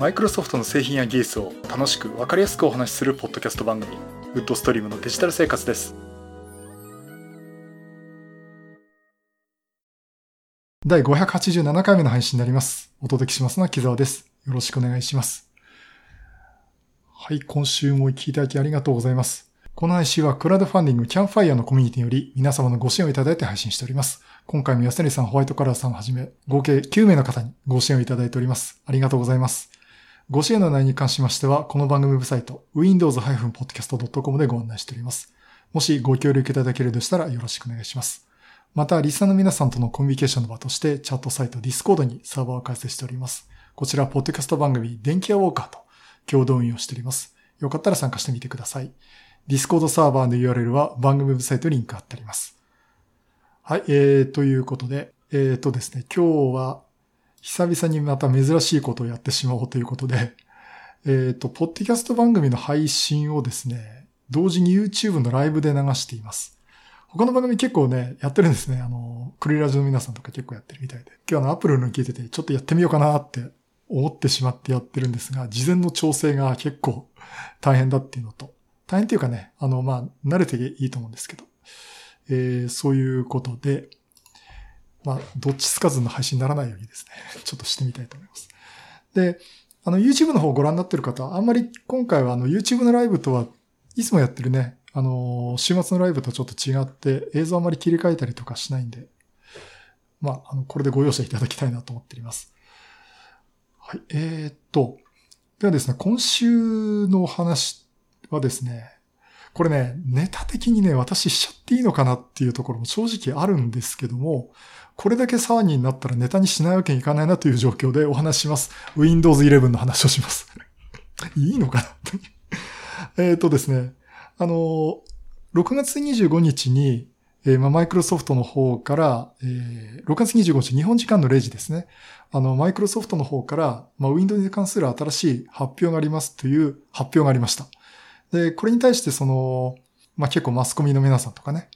マイクロソフトの製品や技術を楽しく分かりやすくお話しするポッドキャスト番組ウッドストリームのデジタル生活です第587回目の配信になります。お届けしますのは木沢です。よろしくお願いします。はい、今週もお聞きいただきありがとうございます。この配信はクラウドファンディングキャンファイヤーのコミュニティにより皆様のご支援をいただいて配信しております。今回も安成さん、ホワイトカラーさんをはじめ、合計9名の方にご支援をいただいております。ありがとうございます。ご支援の内容に関しましては、この番組ウェブサイト、windows-podcast.com でご案内しております。もしご協力いただけるとしたらよろしくお願いします。また、リスナーの皆さんとのコミュニケーションの場として、チャットサイト Discord にサーバーを開設しております。こちら、ポッドキャスト番組、電気屋ウォーカーと共同運用しております。よかったら参加してみてください。Discord サーバーの URL は番組ウェブサイトにリンク貼ってあります。はい、えー、ということで、えーとですね、今日は、久々にまた珍しいことをやってしまおうということで、えーと、ポッドキャスト番組の配信をですね、同時に YouTube のライブで流しています。他の番組結構ね、やってるんですね。あの、クリラジオの皆さんとか結構やってるみたいで。今日あの、アップルの聞いてて、ちょっとやってみようかなって思ってしまってやってるんですが、事前の調整が結構大変だっていうのと、大変っていうかね、あの、まあ、慣れていいと思うんですけど、えー、そういうことで、まあ、どっちつかずの配信にならないようにですね、ちょっとしてみたいと思います。で、あの、YouTube の方をご覧になってる方、あんまり今回はあの、YouTube のライブとは、いつもやってるね、あの、週末のライブとちょっと違って、映像あまり切り替えたりとかしないんで、まあ、あの、これでご容赦いただきたいなと思っております。はい、えー、っと、ではですね、今週のお話はですね、これね、ネタ的にね、私しちゃっていいのかなっていうところも正直あるんですけども、これだけ騒ぎになったらネタにしないわけにいかないなという状況でお話します。Windows 11の話をします。いいのかな えっとですね、あの、6月25日に、えー、まあ、マイクロソフトの方から、えー、6月25日、日本時間の0時ですね。あの、マイクロソフトの方から、まあ、Windows に関する新しい発表がありますという発表がありました。で、これに対してその、まあ、結構マスコミの皆さんとかね、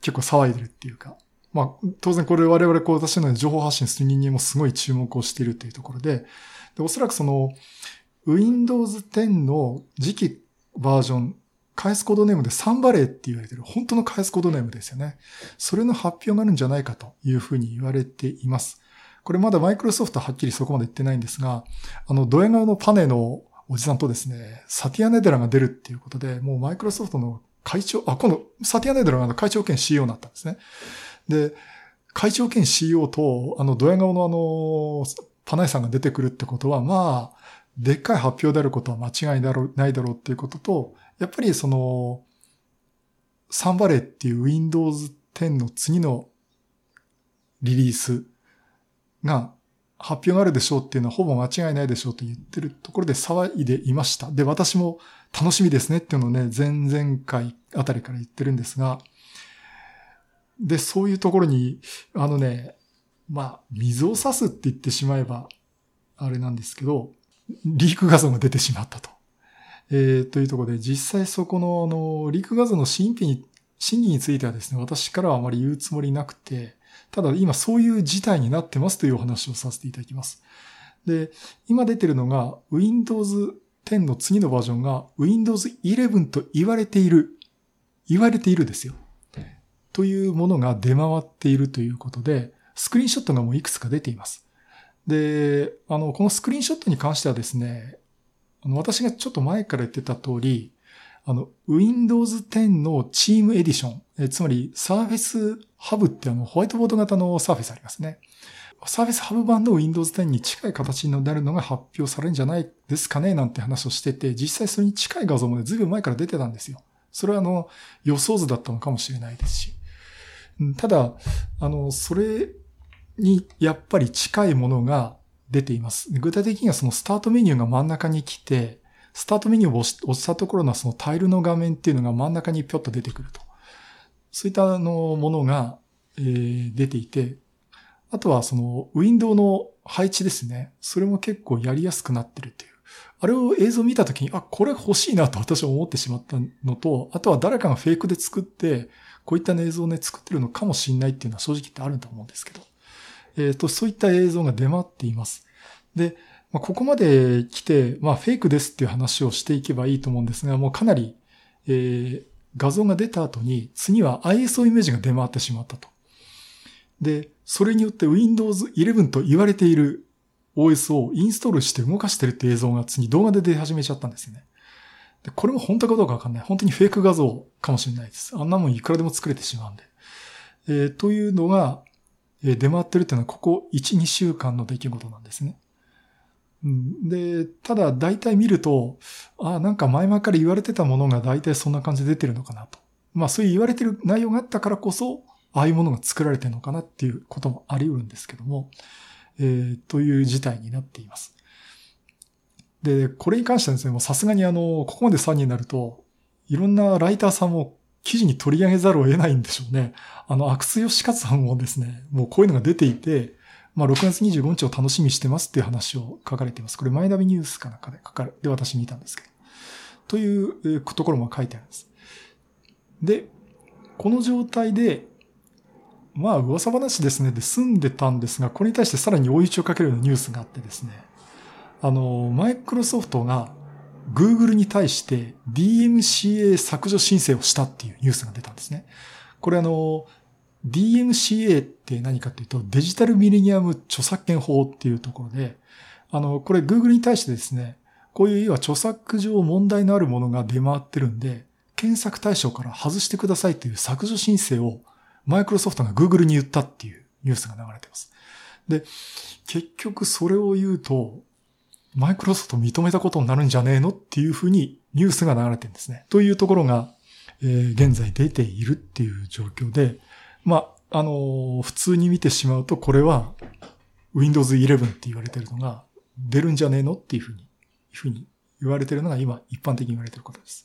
結構騒いでるっていうか、まあ、当然これ我々こう私のように情報発信する人間もすごい注目をしているというところで、で、おそらくその、Windows 10の次期バージョン、開発コードネームでサンバレーって言われてる、本当の開発コードネームですよね。それの発表があるんじゃないかというふうに言われています。これまだマイクロソフトはっきりそこまで言ってないんですが、あの、ドヤ顔のパネのおじさんとですね、サティア・ネデラが出るっていうことで、もうマイクロソフトの会長、あ、今度、サティア・ネデラが会長兼 CEO になったんですね。で、会長兼 CEO と、あの、ドヤ顔のあの、パナイさんが出てくるってことは、まあ、でっかい発表であることは間違いだろう、ないだろうっていうことと、やっぱりその、サンバレーっていう Windows 10の次のリリースが発表があるでしょうっていうのはほぼ間違いないでしょうと言ってるところで騒いでいました。で、私も楽しみですねっていうのをね、前々回あたりから言ってるんですが、で、そういうところに、あのね、まあ、水を差すって言ってしまえば、あれなんですけど、リーク画像が出てしまったと。えー、というところで、実際そこの、あの、リーク画像の審否に、審議についてはですね、私からはあまり言うつもりなくて、ただ今そういう事態になってますというお話をさせていただきます。で、今出てるのが Windows 10の次のバージョンが Windows 11と言われている、言われているですよ。というものが出回っているということで、スクリーンショットがもういくつか出ています。で、あの、このスクリーンショットに関してはですね、あの、私がちょっと前から言ってた通り、あの、Windows 10のチームエディション、えつまり Surface Hub ってあの、ホワイトボード型の Surface ありますね。Surface Hub 版の Windows 10に近い形になるのが発表されるんじゃないですかねなんて話をしてて、実際それに近い画像もね、ずいぶん前から出てたんですよ。それはあの、予想図だったのかもしれないですし。ただ、あの、それにやっぱり近いものが出ています。具体的にはそのスタートメニューが真ん中に来て、スタートメニューを押したところのそのタイルの画面っていうのが真ん中にぴょっと出てくると。そういったあのものが、えー、出ていて、あとはそのウィンドウの配置ですね。それも結構やりやすくなってるっていう。あれを映像を見たときに、あ、これ欲しいなと 私は思ってしまったのと、あとは誰かがフェイクで作って、こういった映像をね、作ってるのかもしれないっていうのは正直言ってあると思うんですけど。えっ、と、そういった映像が出回っています。で、まあ、ここまで来て、まあ、フェイクですっていう話をしていけばいいと思うんですが、もうかなり、えー画像が出た後に、次は ISO イメージが出回ってしまったと。で、それによって Windows 11と言われている OS をインストールして動かしてるって映像が次動画で出始めちゃったんですよね。で、これも本当かどうかわかんない。本当にフェイク画像かもしれないです。あんなもんいくらでも作れてしまうんで。えーというのが、え出回ってるっていうのはここ1、2週間の出来事なんですね。で、ただ大体見ると、あなんか前々から言われてたものが大体そんな感じで出てるのかなと。まあそういう言われてる内容があったからこそ、ああいうものが作られてるのかなっていうこともあり得るんですけども、えーという事態になっています。で、これに関してはですね、もうさすがにあの、ここまで3になると、いろんなライターさんも記事に取り上げざるを得ないんでしょうね。あの、アクスヨシカツさんもですね、もうこういうのが出ていて、まあ、6月25日を楽しみしてますっていう話を書かれています。これ、マイナビニュースかなんかで書かれ、で私見たんですけど。というところも書いてあるんです。で、この状態で、まあ、噂話ですね、で済んでたんですが、これに対してさらに追い打ちをかけるようなニュースがあってですね、あの、マイクロソフトが Google に対して DMCA 削除申請をしたっていうニュースが出たんですね。これあの、DMCA って何かっていうと、デジタルミレニアム著作権法っていうところで、あの、これ Google に対してですね、こういう要は著作上問題のあるものが出回ってるんで、検索対象から外してくださいという削除申請をマイクロソフトが Google に言ったっていうニュースが流れてます。で、結局それを言うと、マイクロソフト認めたことになるんじゃねえのっていうふうにニュースが流れてるんですね。というところが、えー現在出ているっていう状況で、まあ、あのー普通に見てしまうとこれは Windows 11って言われてるのが出るんじゃねえの？っていうふうに、いうふうに言われてるのが今一般的に言われてることです。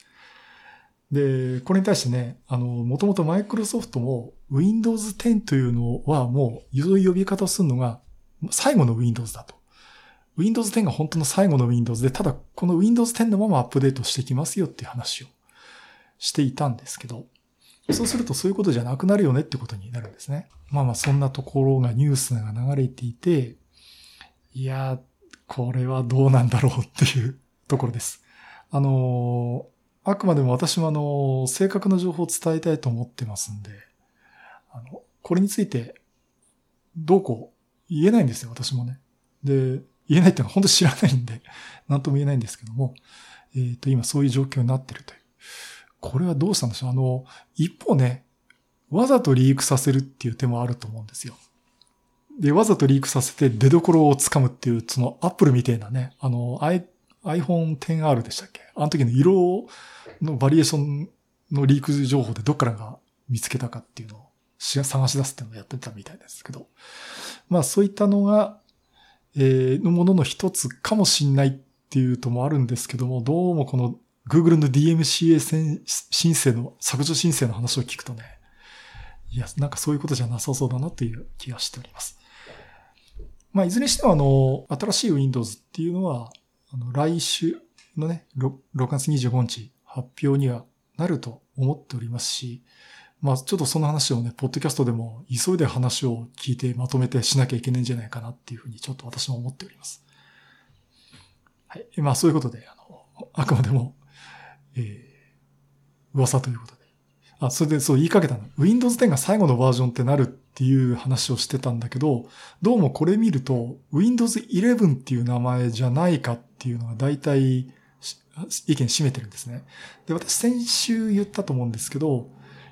で、これに対してね、あの、もともとマイクロソフトも Windows 10というのはもう、そういう呼び方をするのが最後の Windows だと。Windows 10が本当の最後の Windows で、ただこの Windows 10のままアップデートしてきますよっていう話をしていたんですけど、そうするとそういうことじゃなくなるよねってことになるんですね。まあまあそんなところがニュースが流れていて、いや、これはどうなんだろうっていうところです。あのあくまでも私もあの、正確な情報を伝えたいと思ってますんで、あの、これについて、どうこう言えないんですよ、私もね。で、言えないっていうのは本当知らないんで、なんとも言えないんですけども、えっ、と、今そういう状況になってるという。これはどうしたんでしょうあの、一方ね、わざとリークさせるっていう手もあると思うんですよ。で、わざとリークさせて出所をつかむっていう、そのアップルみたいなね、あの、I- iPhone XR でしたっけ？あの時の色のバリエーションのリーク情報でどっからが見つけたかっていうのを探し出すっていうのをやってたみたいですけど。まあそういったのが、えーのものの一つかもしんないっていうともあるんですけども、どうもこの Google の DMCA 申請の、削除申請の話を聞くとね、いや、なんかそういうことじゃなさそうだなっていう気がしております。まあ、いずれにしてもあの、新しい Windows っていうのは、あの、来週のね、6, 6月25日発表にはなると思っておりますし、まあ、ちょっとその話をね、ポッドキャストでも急いで話を聞いてまとめてしなきゃいけないんじゃないかなっていうふうにちょっと私も思っております。はい。まあ、そういうことで、あの、あくまでも、えー、噂ということで。あ、それでそう言いかけたの。Windows 10が最後のバージョンってなるっていう話をしてたんだけど、どうもこれ見ると、Windows 11っていう名前じゃないかっていうのが大体意見占めてるんですね。で、私先週言ったと思うんですけど、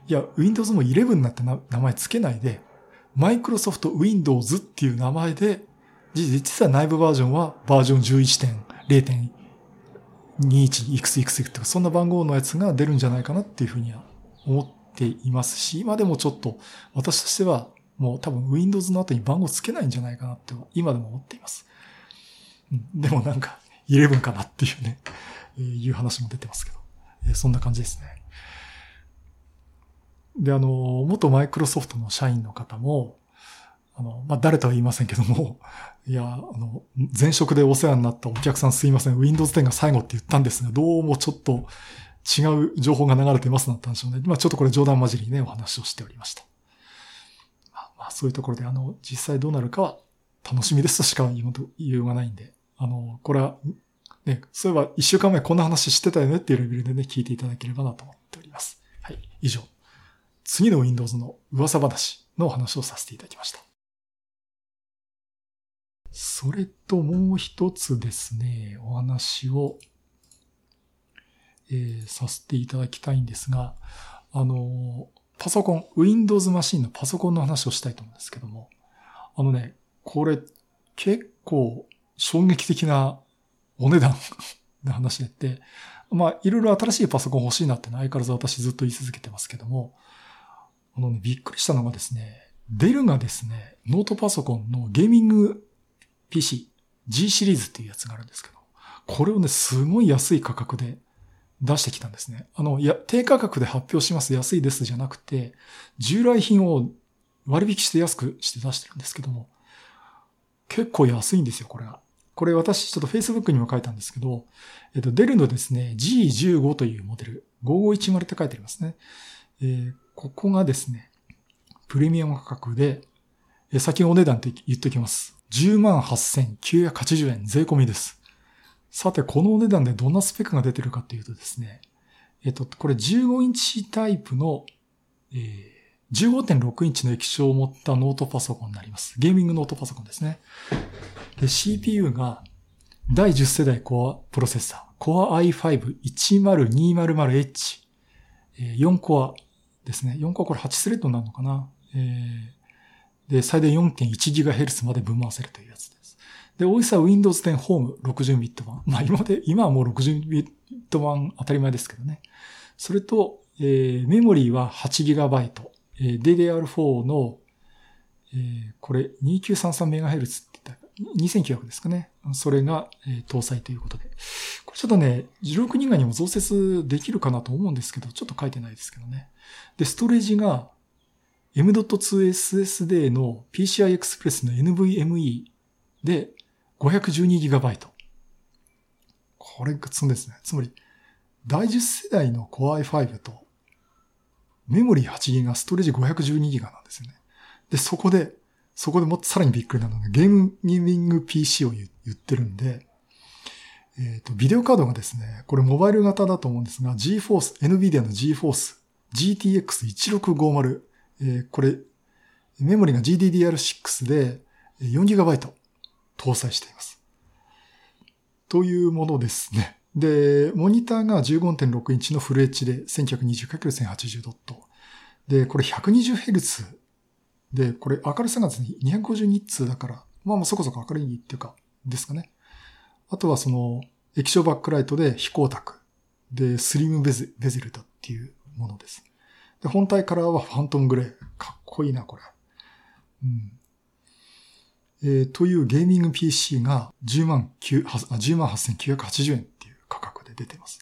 いや、Windows も11になって名前つけないで、Microsoft Windows っていう名前で、実は内部バージョンはバージョン11.0.1 21いくついくついくとか、そんな番号のやつが出るんじゃないかなっていうふうには思っていますし、今でもちょっと私としてはもう多分 Windows の後に番号つけないんじゃないかなって今でも思っています。うんでもなんか11かなっていうね、えーいう話も出てますけど、えーそんな感じですね。で、あの、元マイクロソフトの社員の方も、あの、まあ、誰とは言いませんけども、いや、あの、前職でお世話になったお客さんすいません、Windows 10が最後って言ったんですが、どうもちょっと違う情報が流れてますなったんて話をね、まあ、ちょっとこれ冗談交じりにね、お話をしておりました。まあまあそういうところで、あの、実際どうなるかは楽しみですとしか言いようがないんで、あの、これは、ね、そういえば一週間前こんな話してたよねっていうレベルでね、聞いていただければなと思っております。はい。以上。次の Windows の噂話のお話をさせていただきました。それともう一つですね、お話を、えー、させていただきたいんですが、あの、パソコン、Windows マシンのパソコンの話をしたいと思うんですけども、あのね、これ結構衝撃的なお値段 の話でって、まあ、いろいろ新しいパソコン欲しいなって相変わらず私ずっと言い続けてますけども、あのね、びっくりしたのがですね、デルがですね、ノートパソコンのゲーミング PC、G シリーズっていうやつがあるんですけど、これをね、すごい安い価格で出してきたんですね。あの、いや、低価格で発表します安いですじゃなくて、従来品を割引して安くして出してるんですけども、結構安いんですよ、これが。これ私ちょっと Facebook にも書いたんですけど、えっと、デルのですね、G15 というモデル、5510って書いてありますね。えー、ここがですね、プレミアム価格で、えー、先お値段って言っときます。108,980円税込みです。さて、このお値段でどんなスペックが出てるかっていうとですね、えっと、これ15インチタイプの、えー、15.6インチの液晶を持ったノートパソコンになります。ゲーミングノートパソコンですね。で、CPU が第10世代コアプロセッサー、Core i5-10200H、4コアですね。4コアこれ8スレッドになるのかな。えー、で、最大 4.1GHz まで分回せるというやつです。で、OS は Windows 10 Home 60ビット版。まあ今まで、今はもう60ビット版当たり前ですけどね。それと、えー、メモリーは 8GB、えー、DDR4 の、えー、これ 2933MHz って言ったら2900ですかね。それが、えー、搭載ということで。これちょっとね、16人外にも増設できるかなと思うんですけど、ちょっと書いてないですけどね。で、ストレージが M.2SSD の PCI Express の NVMe で 512GB。これがつんですね。つまり、第10世代の Core i5 とメモリー 8GB ストレージ 512GB なんですよね。で、そこで、そこでもっとさらにびっくりなのがゲーミング PC を言ってるんで、えっ、ー、と、ビデオカードがですね、これモバイル型だと思うんですが、GForce、NVIDIA の GForce GTX1650、えー、これ、メモリが GDDR6 で 4GB 搭載しています。というものですね。で、モニターが15.6インチのフル H で 1920×1080 ドット。で、これ 120Hz で、これ明るさがですね、250ニッツだから、まあもうそこそこ明るいっていうか、ですかね。あとはその、液晶バックライトで非光沢。で、スリムベゼベゼルだっていうものです。で、本体カラーはファントムグレー。かっこいいな、これ。うん。えー、というゲーミング PC が10万9、10万8980円っていう価格で出てます。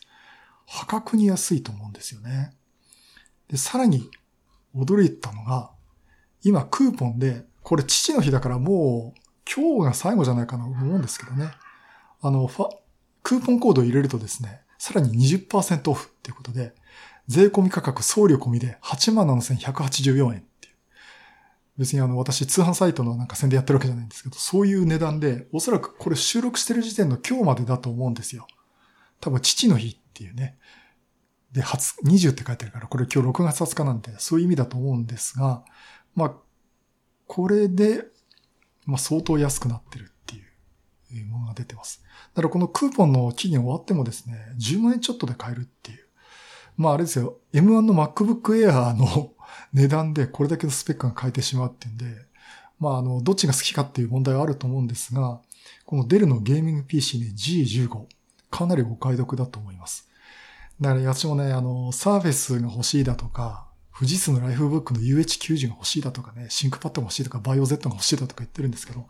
破格に安いと思うんですよね。で、さらに驚いたのが、今クーポンで、これ父の日だからもう今日が最後じゃないかなと思うんですけどね。あの、クーポンコードを入れるとですね、さらに20%オフっていうことで、税込み価格送料込みで87,184円っていう。別にあの私通販サイトのなんか宣伝やってるわけじゃないんですけど、そういう値段で、おそらくこれ収録してる時点の今日までだと思うんですよ。多分父の日っていうね。で、初、20って書いてあるから、これ今日6月20日なんで、そういう意味だと思うんですが、まあ、これで、まあ相当安くなってるっていうものが出てます。だからこのクーポンの期限終わってもですね、10万円ちょっとで買えるっていう。まああれですよ、M1 の MacBook Air の 値段でこれだけのスペックが変えてしまうっていうんで、まああの、どっちが好きかっていう問題はあると思うんですが、このデルのゲーミング PC ね、G15、かなりお買い得だと思います。だから私もね、あの、サーフェスが欲しいだとか、富士通の LIFEBOOK の UH90 が欲しいだとかね、 ThinkPad が欲しいとか、 VAIO Z が欲しいだとか言ってるんですけど、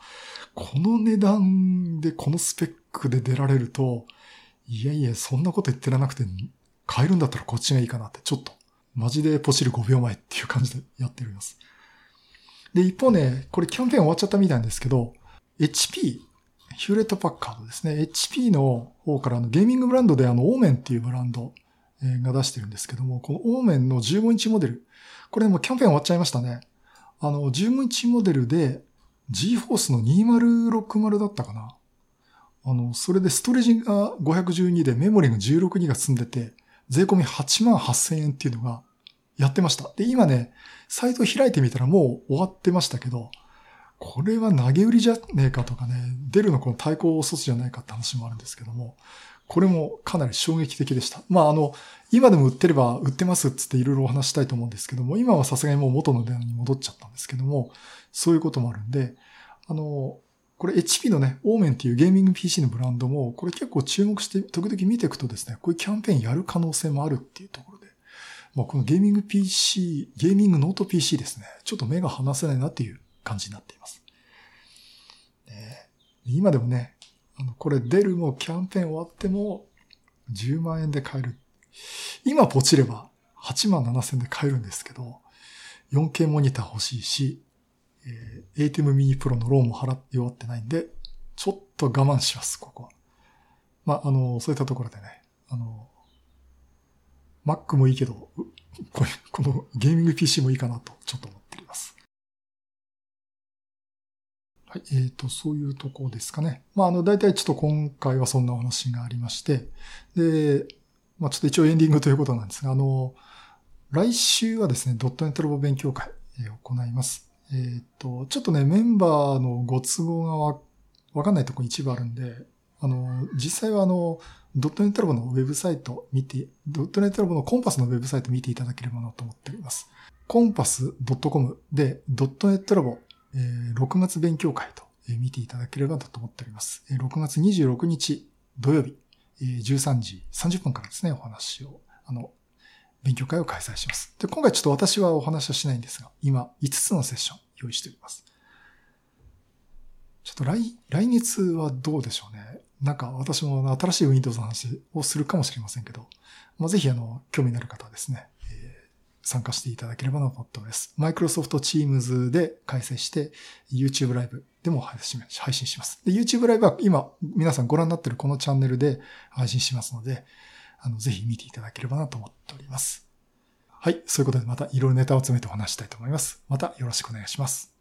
この値段でこのスペックで出られると、いやいや、そんなこと言ってらんなくて買えるんだったらこっちがいいかなって、ちょっと、マジでポチる5秒前っていう感じでやっております。で、一方ね、これキャンペーン終わっちゃったみたいなんですけど、HP、ヒューレットパッカードですね。HP の方からのゲーミングブランドであの、 OMEN っていうブランドが出してるんですけども、このオーメンの15インチモデル、これもキャンペーン終わっちゃいましたね。あの、15インチモデルで GForce の2060だったかな。あの、それでストレージが512でメモリが16ギガ積んでて、税込み8万8000円っていうのがやってました。で、今ね、サイト開いてみたらもう終わってましたけど、これは投げ売りじゃねえかとかね、出るのこの対抗措置じゃないかって話もあるんですけども、これもかなり衝撃的でした。まあ、あの、今でも売ってれば売ってますっつっていろいろお話したいと思うんですけども、今はさすがにもう元の値段に戻っちゃったんですけども、そういうこともあるんで、あの、これ HP のね、オーメンっていうゲーミング PC のブランドも、これ結構注目して時々見ていくとですね、こういうキャンペーンやる可能性もあるっていうところで、まあ、このゲーミング PC、ゲーミングノート PC ですね、ちょっと目が離せないなっていう感じになっています。ね今でもね、あの、これ出るもキャンペーン終わっても10万円で買える。今ポチれば8万7千で買えるんですけど、4K モニター欲しいし、えー、ATEM mini Pro のローンも払って弱ってないんで、ちょっと我慢します、ここは。まあ、あの、そういったところでね、あの、Mac もいいけど、ここのゲーミング PC もいいかなと、ちょっと思っています。はい。えっ、ー、と、そういうとこですかね。まあ、あの、大体ちょっと今回はそんなお話がありまして、で、まあ、ちょっと一応エンディングということなんですが、あの、来週はですね、ドットネットロボ勉強会、え行います。えっ、と、ちょっとね、メンバーのご都合がわ、わかんないとこ一部あるんで、あの、実際はあの、ドットネットラボのウェブサイト見て、ドットネットラボのコンパスのウェブサイト見ていただければなと思っております。コンパス .com でドットネットラボえ6月勉強会と見ていただければなと思っております。6月26日土曜日、13時30分からですね、お話を、あの、勉強会を開催します。で、今回ちょっと私はお話はしないんですが、今5つのセッション用意しております。ちょっと来、来月はどうでしょうね。なんか私も新しい Windows の話をするかもしれませんけど、まあ、ぜひあの、興味のある方はですねえ、参加していただければなと思っております。Microsoft Teams で開催して YouTube ライブでも配信します。で YouTube ライブは今皆さんご覧になっているこのチャンネルで配信しますので、あの、ぜひ見ていただければなと思っております。はい。そういうことでまたいろいろネタを詰めてお話したいと思います。またよろしくお願いします。